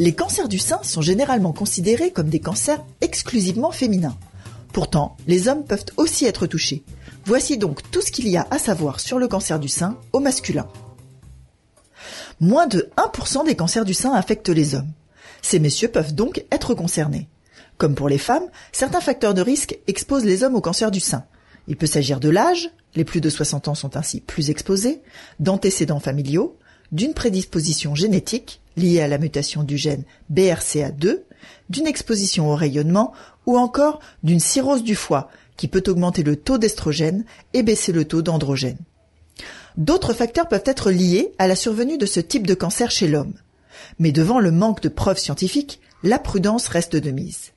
Les cancers du sein sont généralement considérés comme des cancers exclusivement féminins. Pourtant, les hommes peuvent aussi être touchés. Voici donc tout ce qu'il y a à savoir sur le cancer du sein au masculin. Moins de 1% des cancers du sein affectent les hommes. Ces messieurs peuvent donc être concernés. Comme pour les femmes, certains facteurs de risque exposent les hommes au cancer du sein. Il peut s'agir de l'âge, les plus de 60 ans sont ainsi plus exposés, d'antécédents familiaux, d'une prédisposition génétique liée à la mutation du gène BRCA2, d'une exposition au rayonnement ou encore d'une cirrhose du foie qui peut augmenter le taux d'estrogène et baisser le taux d'androgène. D'autres facteurs peuvent être liés à la survenue de ce type de cancer chez l'homme. Mais devant le manque de preuves scientifiques, la prudence reste de mise.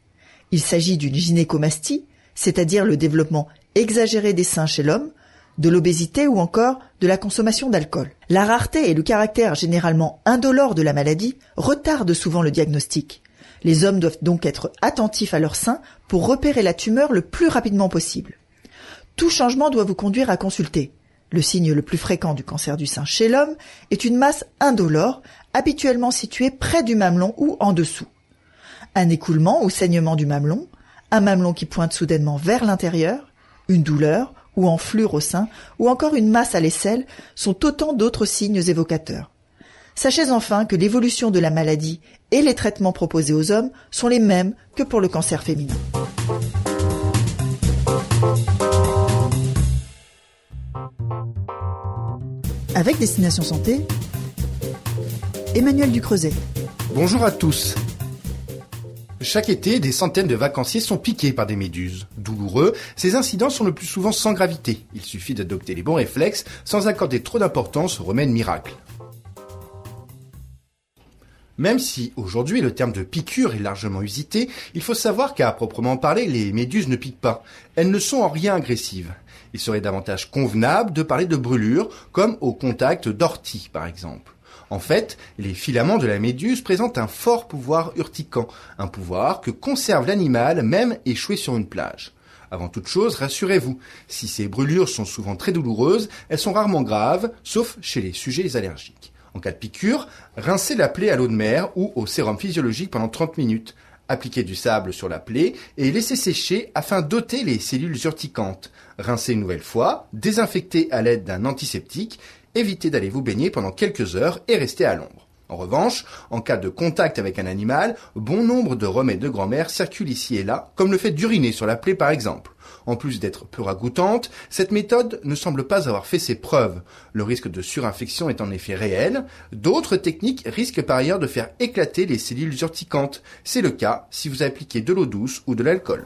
Il s'agit d'une gynécomastie, c'est-à-dire le développement exagéré des seins chez l'homme, de l'obésité ou encore de la consommation d'alcool. La rareté et le caractère généralement indolore de la maladie retardent souvent le diagnostic. Les hommes doivent donc être attentifs à leur sein pour repérer la tumeur le plus rapidement possible. Tout changement doit vous conduire à consulter. Le signe le plus fréquent du cancer du sein chez l'homme est une masse indolore, habituellement située près du mamelon ou en dessous. Un écoulement ou saignement du mamelon, un mamelon qui pointe soudainement vers l'intérieur, une douleur ou en flure au sein, ou encore une masse à l'aisselle, sont autant d'autres signes évocateurs. Sachez enfin que l'évolution de la maladie et les traitements proposés aux hommes sont les mêmes que pour le cancer féminin. Avec Destination Santé, Emmanuel Ducreuset. Bonjour à tous. Chaque été, des centaines de vacanciers sont piqués par des méduses. Douloureux, ces incidents sont le plus souvent sans gravité. Il suffit d'adopter les bons réflexes sans accorder trop d'importance au remède miracle. Même si aujourd'hui le terme de piqûre est largement usité, il faut savoir qu'à proprement parler, les méduses ne piquent pas. Elles ne sont en rien agressives. Il serait davantage convenable de parler de brûlures, comme au contact d'orties par exemple. En fait, les filaments de la méduse présentent un fort pouvoir urticant, un pouvoir que conserve l'animal même échoué sur une plage. Avant toute chose, rassurez-vous, si ces brûlures sont souvent très douloureuses, elles sont rarement graves, sauf chez les sujets allergiques. En cas de piqûre, rincez la plaie à l'eau de mer ou au sérum physiologique pendant 30 minutes. Appliquez du sable sur la plaie et laissez sécher afin d'ôter les cellules urticantes. Rincez une nouvelle fois, désinfectez à l'aide d'un antiseptique évitez d'aller vous baigner pendant quelques heures et restez à l'ombre. En revanche, en cas de contact avec un animal, bon nombre de remèdes de grand-mère circulent ici et là, comme le fait d'uriner sur la plaie par exemple. En plus d'être peu ragoûtante, cette méthode ne semble pas avoir fait ses preuves. Le risque de surinfection est en effet réel. D'autres techniques risquent par ailleurs de faire éclater les cellules urticantes. C'est le cas si vous appliquez de l'eau douce ou de l'alcool.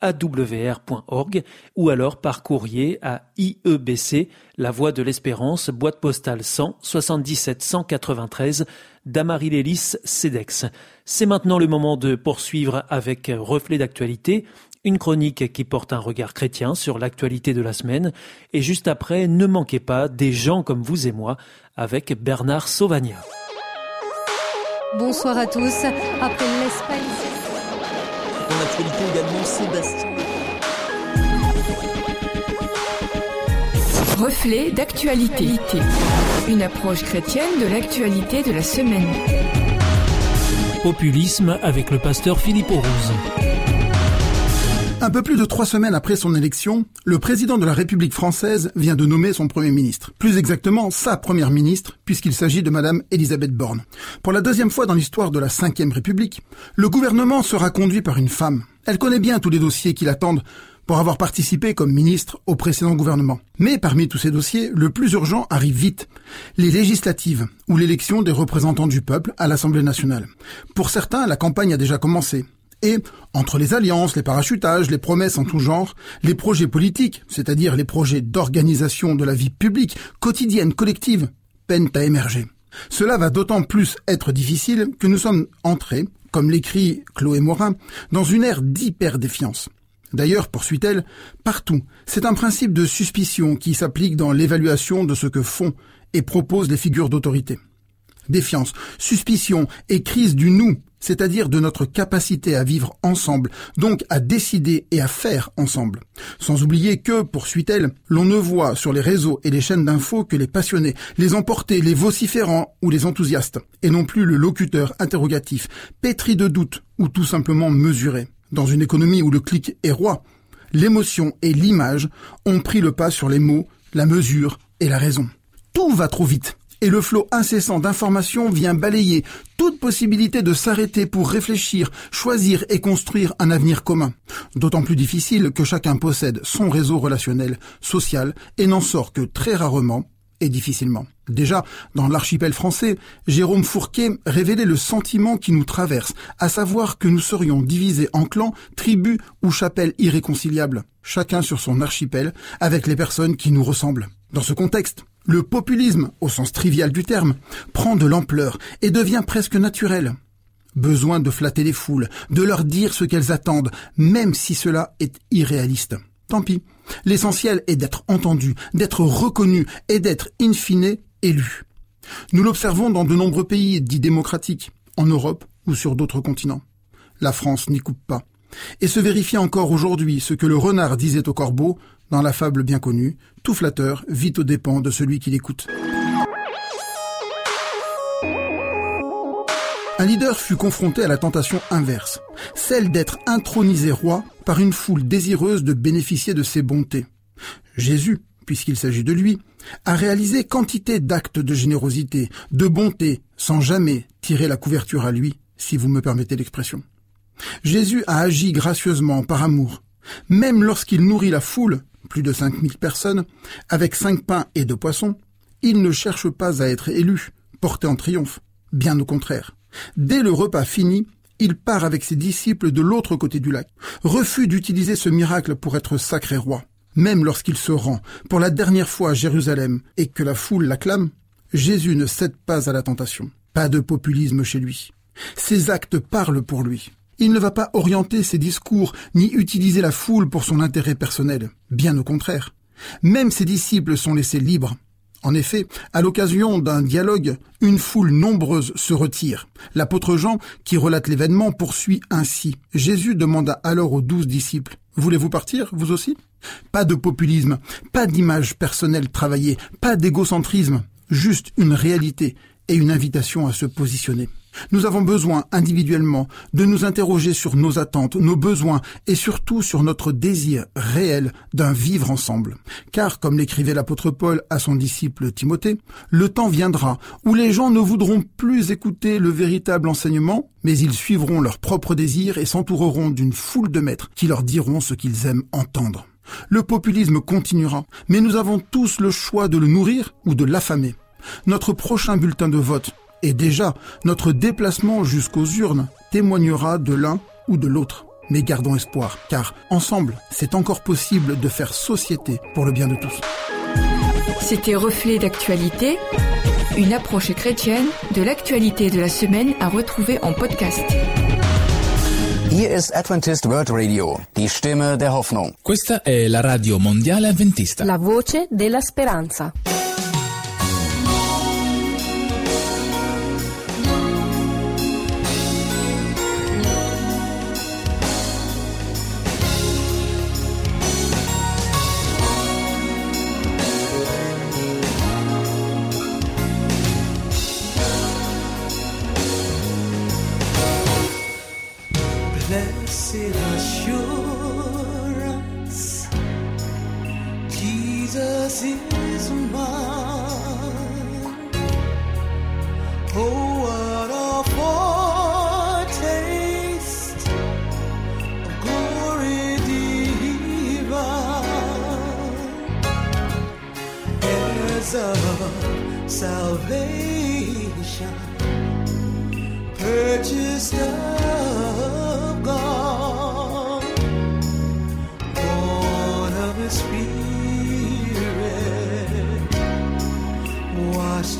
awr.org ou alors par courrier à IEBC, La Voie de l'Espérance, boîte postale 100 77 193 Damary-Lélis, CEDEX. C'est maintenant le moment de poursuivre avec Reflet d'actualité une chronique qui porte un regard chrétien sur l'actualité de la semaine, et juste après, ne manquez pas des gens comme vous et moi avec Bernard Sauvagna. Bonsoir à tous. Après. Dans l'actualité également, Sébastien. Reflet d'actualité. Une approche chrétienne de l'actualité de la semaine. Populisme avec le pasteur Philippe Rose. Un peu plus de trois semaines après son élection, le président de la République française vient de nommer son premier ministre. Plus exactement, sa première ministre, puisqu'il s'agit de madame Elisabeth Borne. Pour la deuxième fois dans l'histoire de la Ve République, le gouvernement sera conduit par une femme. Elle connaît bien tous les dossiers qui l'attendent pour avoir participé comme ministre au précédent gouvernement. Mais parmi tous ces dossiers, le plus urgent arrive vite. Les législatives, ou l'élection des représentants du peuple à l'Assemblée nationale. Pour certains, la campagne a déjà commencé. Et, entre les alliances, les parachutages, les promesses en tout genre, les projets politiques, c'est-à-dire les projets d'organisation de la vie publique, quotidienne, collective, peinent à émerger. Cela va d'autant plus être difficile que nous sommes entrés, comme l'écrit Chloé Morin, dans une ère d'hyper-défiance. D'ailleurs, poursuit-elle, partout, c'est un principe de suspicion qui s'applique dans l'évaluation de ce que font et proposent les figures d'autorité. Défiance, suspicion et crise du nous c'est-à-dire de notre capacité à vivre ensemble, donc à décider et à faire ensemble. Sans oublier que, poursuit-elle, l'on ne voit sur les réseaux et les chaînes d'infos que les passionnés, les emportés, les vociférants ou les enthousiastes, et non plus le locuteur interrogatif, pétri de doutes ou tout simplement mesuré. Dans une économie où le clic est roi, l'émotion et l'image ont pris le pas sur les mots, la mesure et la raison. Tout va trop vite et le flot incessant d'informations vient balayer toute possibilité de s'arrêter pour réfléchir, choisir et construire un avenir commun. D'autant plus difficile que chacun possède son réseau relationnel, social, et n'en sort que très rarement et difficilement. Déjà, dans l'archipel français, Jérôme Fourquet révélait le sentiment qui nous traverse, à savoir que nous serions divisés en clans, tribus ou chapelles irréconciliables, chacun sur son archipel, avec les personnes qui nous ressemblent. Dans ce contexte, le populisme, au sens trivial du terme, prend de l'ampleur et devient presque naturel. Besoin de flatter les foules, de leur dire ce qu'elles attendent, même si cela est irréaliste. Tant pis. L'essentiel est d'être entendu, d'être reconnu et d'être in fine élu. Nous l'observons dans de nombreux pays dits démocratiques, en Europe ou sur d'autres continents. La France n'y coupe pas. Et se vérifie encore aujourd'hui ce que le renard disait au corbeau, dans la fable bien connue, tout flatteur vit aux dépens de celui qui l'écoute. Un leader fut confronté à la tentation inverse, celle d'être intronisé roi par une foule désireuse de bénéficier de ses bontés. Jésus, puisqu'il s'agit de lui, a réalisé quantité d'actes de générosité, de bonté, sans jamais tirer la couverture à lui, si vous me permettez l'expression. Jésus a agi gracieusement par amour, même lorsqu'il nourrit la foule plus de 5000 personnes, avec cinq pains et deux poissons, il ne cherche pas à être élu, porté en triomphe. Bien au contraire. Dès le repas fini, il part avec ses disciples de l'autre côté du lac, refuse d'utiliser ce miracle pour être sacré roi. Même lorsqu'il se rend pour la dernière fois à Jérusalem et que la foule l'acclame, Jésus ne cède pas à la tentation. Pas de populisme chez lui. Ses actes parlent pour lui. Il ne va pas orienter ses discours ni utiliser la foule pour son intérêt personnel. Bien au contraire. Même ses disciples sont laissés libres. En effet, à l'occasion d'un dialogue, une foule nombreuse se retire. L'apôtre Jean, qui relate l'événement, poursuit ainsi. Jésus demanda alors aux douze disciples, Voulez-vous partir, vous aussi? Pas de populisme, pas d'image personnelle travaillée, pas d'égocentrisme, juste une réalité et une invitation à se positionner. Nous avons besoin individuellement de nous interroger sur nos attentes, nos besoins et surtout sur notre désir réel d'un vivre ensemble. Car, comme l'écrivait l'apôtre Paul à son disciple Timothée, le temps viendra où les gens ne voudront plus écouter le véritable enseignement, mais ils suivront leurs propres désirs et s'entoureront d'une foule de maîtres qui leur diront ce qu'ils aiment entendre. Le populisme continuera, mais nous avons tous le choix de le nourrir ou de l'affamer. Notre prochain bulletin de vote et déjà, notre déplacement jusqu'aux urnes témoignera de l'un ou de l'autre. Mais gardons espoir, car ensemble, c'est encore possible de faire société pour le bien de tous. C'était Reflet d'actualité, une approche chrétienne de l'actualité de la semaine à retrouver en podcast. Hier ist Adventist World Radio, die Stimme der Hoffnung. Questa è la radio mondiale adventista. La voce della speranza. Blessed assurance, Jesus is mine. Oh, what a foretaste of glory divine, heirs of salvation, purchased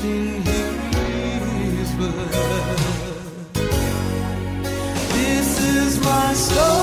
in His. This is my story.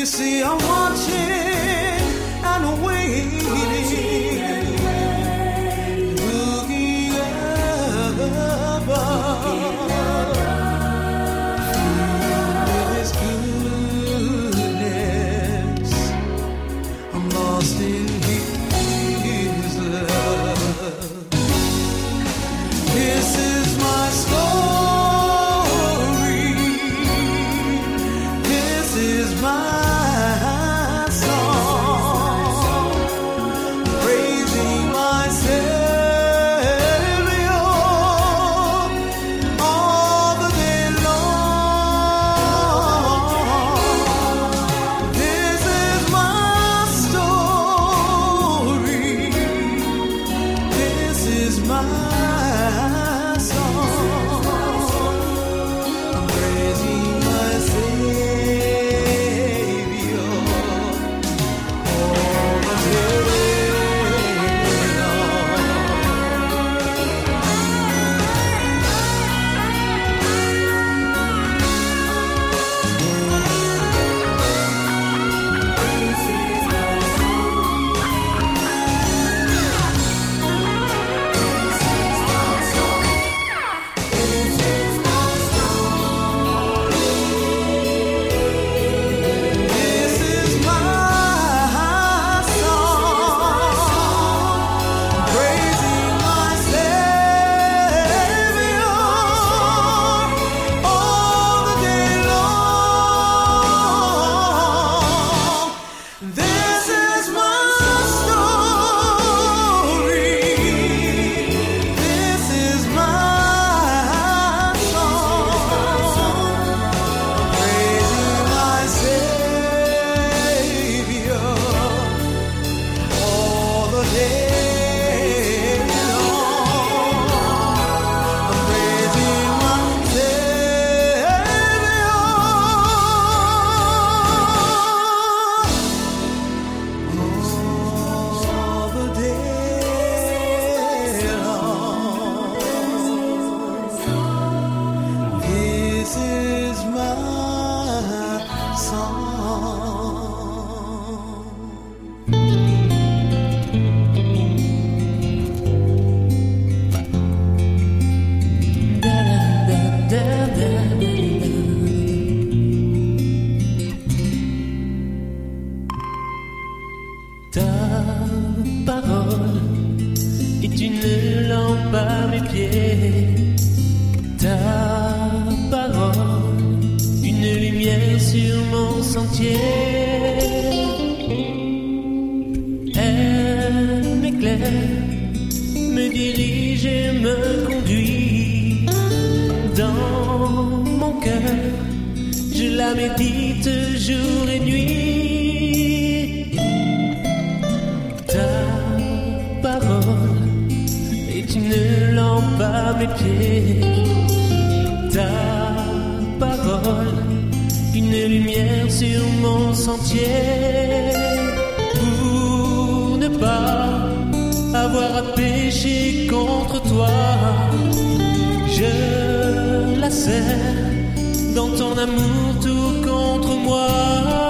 You see, I'm watching Pour ne pas avoir à pécher contre toi, je la serre dans ton amour tout contre moi.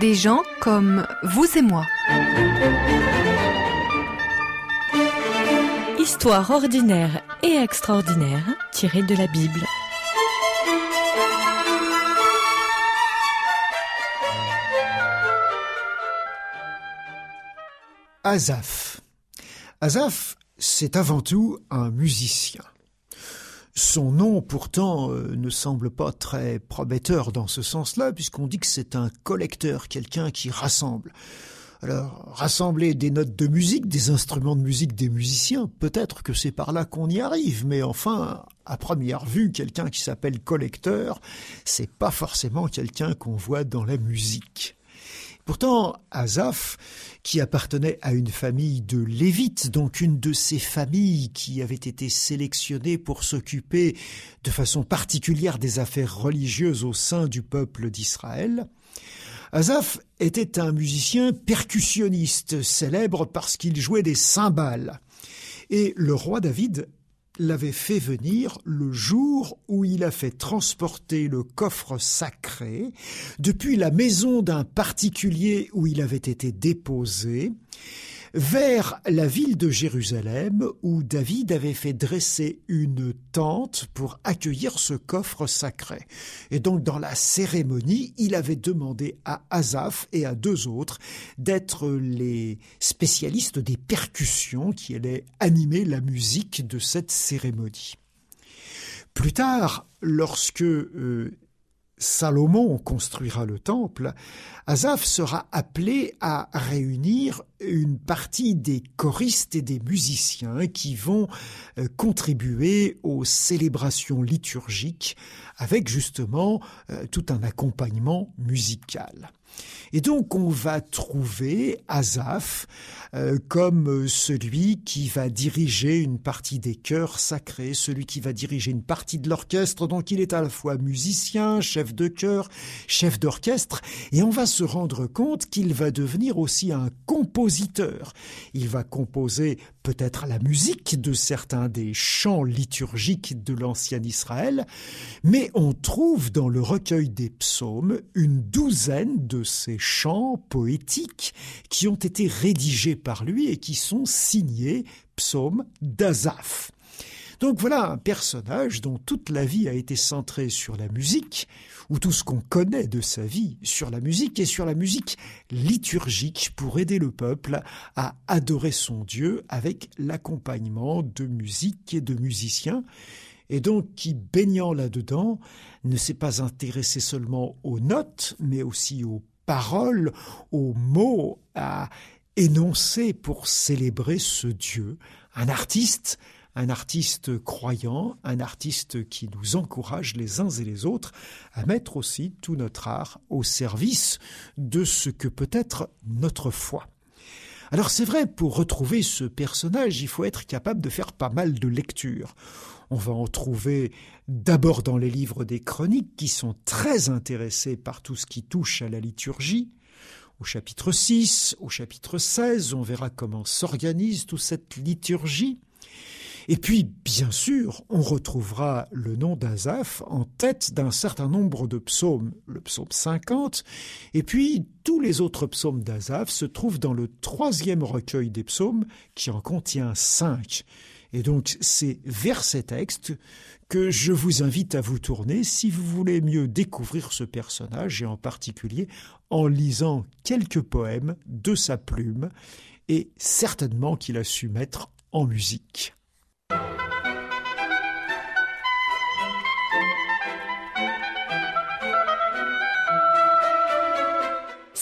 Des gens comme vous et moi. Histoire ordinaire et extraordinaire tirée de la Bible. Azaph. Azaph, c'est avant tout un musicien. Son nom, pourtant, euh, ne semble pas très prometteur dans ce sens-là, puisqu'on dit que c'est un collecteur, quelqu'un qui rassemble. Alors, rassembler des notes de musique, des instruments de musique des musiciens, peut-être que c'est par là qu'on y arrive, mais enfin, à première vue, quelqu'un qui s'appelle collecteur, c'est pas forcément quelqu'un qu'on voit dans la musique. Pourtant, Azaph, qui appartenait à une famille de Lévites, donc une de ces familles qui avait été sélectionnée pour s'occuper de façon particulière des affaires religieuses au sein du peuple d'Israël, Azaph était un musicien percussionniste, célèbre parce qu'il jouait des cymbales. Et le roi David l'avait fait venir le jour où il a fait transporter le coffre sacré depuis la maison d'un particulier où il avait été déposé vers la ville de Jérusalem où David avait fait dresser une tente pour accueillir ce coffre sacré. Et donc dans la cérémonie, il avait demandé à Asaph et à deux autres d'être les spécialistes des percussions qui allaient animer la musique de cette cérémonie. Plus tard, lorsque euh, Salomon construira le temple, Asaph sera appelé à réunir une partie des choristes et des musiciens qui vont euh, contribuer aux célébrations liturgiques avec justement euh, tout un accompagnement musical. Et donc on va trouver Asaph euh, comme celui qui va diriger une partie des chœurs sacrés, celui qui va diriger une partie de l'orchestre, donc il est à la fois musicien, chef de chœur, chef d'orchestre, et on va se rendre compte qu'il va devenir aussi un compositeur. Il va composer peut-être la musique de certains des chants liturgiques de l'ancien Israël, mais on trouve dans le recueil des psaumes une douzaine de ces chants poétiques qui ont été rédigés par lui et qui sont signés psaumes d'Azaph. Donc voilà un personnage dont toute la vie a été centrée sur la musique, ou tout ce qu'on connaît de sa vie sur la musique et sur la musique liturgique pour aider le peuple à adorer son Dieu avec l'accompagnement de musique et de musiciens et donc qui, baignant là-dedans, ne s'est pas intéressé seulement aux notes, mais aussi aux paroles, aux mots à énoncer pour célébrer ce Dieu. Un artiste un artiste croyant, un artiste qui nous encourage les uns et les autres à mettre aussi tout notre art au service de ce que peut être notre foi. Alors c'est vrai, pour retrouver ce personnage, il faut être capable de faire pas mal de lectures. On va en trouver d'abord dans les livres des chroniques qui sont très intéressés par tout ce qui touche à la liturgie. Au chapitre 6, au chapitre 16, on verra comment s'organise toute cette liturgie. Et puis, bien sûr, on retrouvera le nom d'Azaph en tête d'un certain nombre de psaumes, le psaume 50, et puis tous les autres psaumes d'Azaph se trouvent dans le troisième recueil des psaumes qui en contient cinq. Et donc c'est vers ces textes que je vous invite à vous tourner si vous voulez mieux découvrir ce personnage et en particulier en lisant quelques poèmes de sa plume et certainement qu'il a su mettre en musique.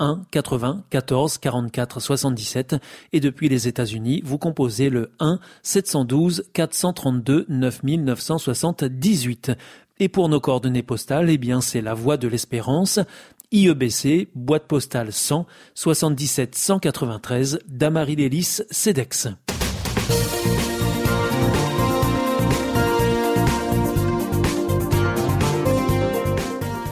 1 80 14 44 77 et depuis les États-Unis, vous composez le 1 712 432 9978. Et pour nos coordonnées postales, eh bien, c'est la Voie de l'Espérance, IEBC, boîte postale 100, 77 193, Damary Lélis, CEDEX.